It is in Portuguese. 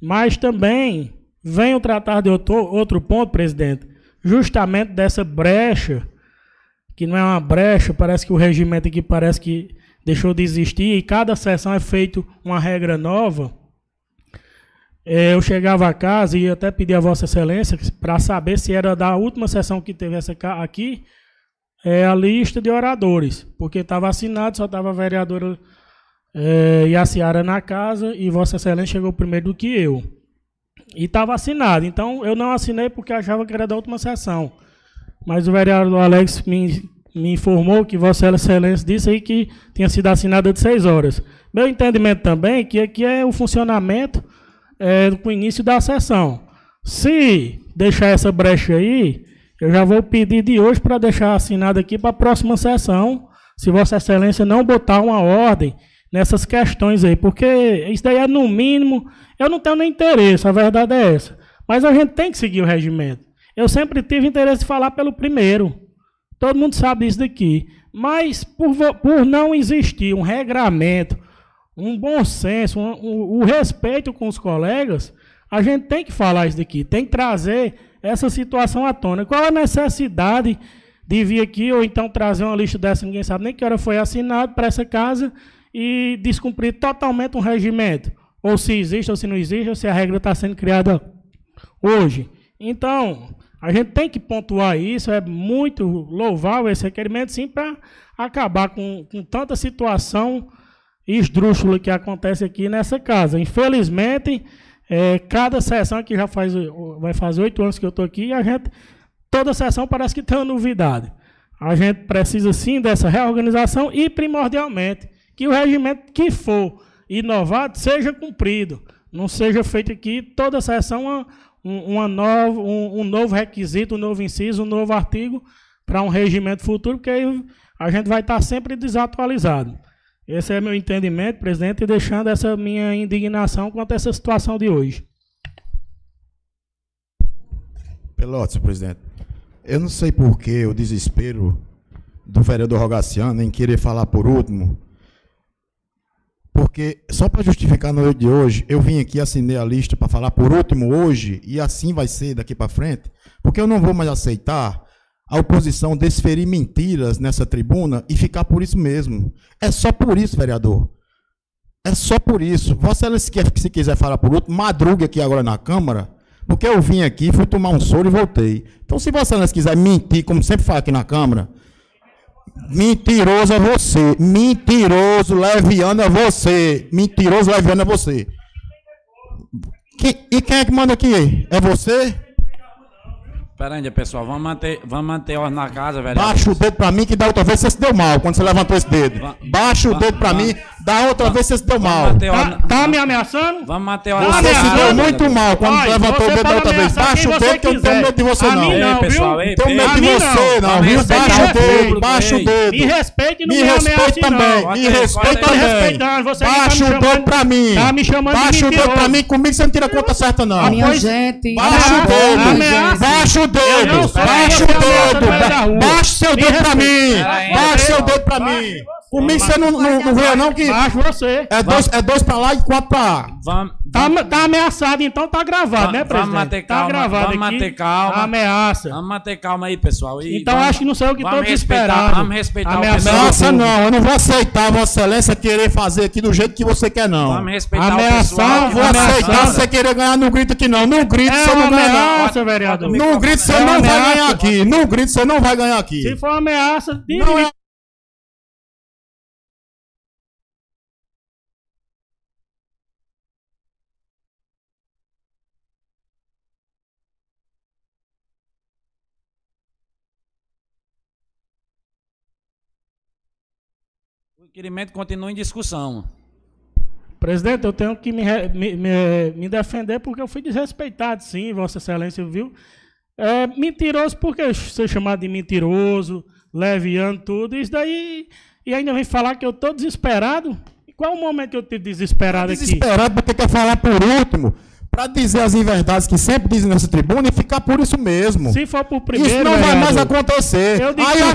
Mas também venho tratar de outro, outro ponto, presidente, justamente dessa brecha, que não é uma brecha, parece que o regimento aqui parece que deixou de existir, e cada sessão é feito uma regra nova. É, eu chegava a casa e até pedi a Vossa Excelência para saber se era da última sessão que teve essa aqui, é, a lista de oradores, porque estava assinado, só estava a vereadora é, Yaciara na casa e Vossa Excelência chegou primeiro do que eu. E estava assinado. Então eu não assinei porque achava que era da última sessão. Mas o vereador Alex me, me informou que Vossa Excelência disse aí que tinha sido assinada de seis horas. Meu entendimento também é que aqui é o funcionamento é, com o início da sessão. Se deixar essa brecha aí, eu já vou pedir de hoje para deixar assinado aqui para a próxima sessão, se Vossa Excelência não botar uma ordem nessas questões aí, porque isso daí é no mínimo, eu não tenho nem interesse, a verdade é essa. Mas a gente tem que seguir o regimento. Eu sempre tive interesse de falar pelo primeiro. Todo mundo sabe disso daqui. Mas por, por não existir um regramento, um bom senso, um, um, o respeito com os colegas, a gente tem que falar isso daqui, tem que trazer essa situação à tona. Qual a necessidade de vir aqui ou então trazer uma lista dessa, ninguém sabe nem que hora foi assinado para essa casa e descumprir totalmente um regimento? Ou se existe ou se não existe, ou se a regra está sendo criada hoje. Então, a gente tem que pontuar isso, é muito louvável esse requerimento, sim, para acabar com, com tanta situação esdrúxula que acontece aqui nessa casa. Infelizmente, é, cada sessão que já faz, vai fazer oito anos que eu estou aqui, a gente, toda sessão parece que tem uma novidade. A gente precisa sim dessa reorganização e, primordialmente, que o regimento que for inovado seja cumprido. Não seja feito aqui toda sessão uma, uma nova, um, um novo requisito, um novo inciso, um novo artigo para um regimento futuro, porque aí a gente vai estar sempre desatualizado. Esse é meu entendimento, presidente, e deixando essa minha indignação quanto a essa situação de hoje. Pelotas, presidente. Eu não sei por que o desespero do vereador Rogaciano em querer falar por último, porque só para justificar no noite de hoje, eu vim aqui assinei a lista para falar por último hoje e assim vai ser daqui para frente, porque eu não vou mais aceitar a oposição desferir mentiras nessa tribuna e ficar por isso mesmo. É só por isso, vereador. É só por isso. Excelência, se quiser falar por outro, madrugue aqui agora na Câmara, porque eu vim aqui, fui tomar um soro e voltei. Então, se Excelência quiser mentir, como sempre fala aqui na Câmara, mentiroso é você. Mentiroso, leviano é você. Mentiroso, leviano é você. e quem é que manda aqui? É você? Pera aí, pessoal, vamos manter, vamos manter ordem na casa, velho. Baixa o dedo pra mim que da outra vez você se deu mal quando você levantou esse dedo. Baixa o dedo pra mim, da outra vez você se deu mal. Tá, tá me ameaçando? Vamos manter ordem Você se deu muito mal quando Ai, levantou o dedo da outra vez. Baixa o dedo que eu não tenho medo de você não. Ei, pessoal, não tenho medo de você não, viu? Baixa o dedo, baixa o dedo. Me respeite não me respeite também. Me respeite também. Baixa o dedo pra mim. Tá me chamando Baixa o dedo pra mim, comigo você não tira conta certa não. Minha gente. Baixa o dedo. Baixa o dedo. Baixa o dedo. Baixa seu dedo pra mim. Pra mim. Comigo você não, não, não veio não que... Baixa você. É dois, é dois pra lá e quatro pra lá. Vamos, tá, tá ameaçado, então tá gravado, né, presidente? Vamos manter calma. Tá gravado vamos aqui. manter calma. A ameaça. Vamos manter calma aí, pessoal. E então vamos, acho que não sei o que todos esperaram. Vamos respeitar ameaça o pessoal. não, eu não vou aceitar Vossa Excelência querer fazer aqui do jeito que você quer, não. Vamos respeitar Ameaçar, o pessoal. Não vou aceitar você querer ganhar no grito aqui, não. No grito é você não ganha, ameaça, vereador. No grito você não vai ganhar aqui. No grito você não vai ganhar aqui. Se for ameaça, não é requerimento continua em discussão. Presidente, eu tenho que me, me, me, me defender porque eu fui desrespeitado, sim, Vossa Excelência viu. É, mentiroso, porque ser chamado de mentiroso, leviano, tudo, isso daí. E ainda vem falar que eu estou desesperado. Qual o momento que eu estou desesperado aqui? Desesperado porque quer falar por último para dizer as inverdades que sempre dizem nessa tribuna e ficar por isso mesmo. Se for por primeiro. Isso não vai mais acontecer. Eu digo, Aí,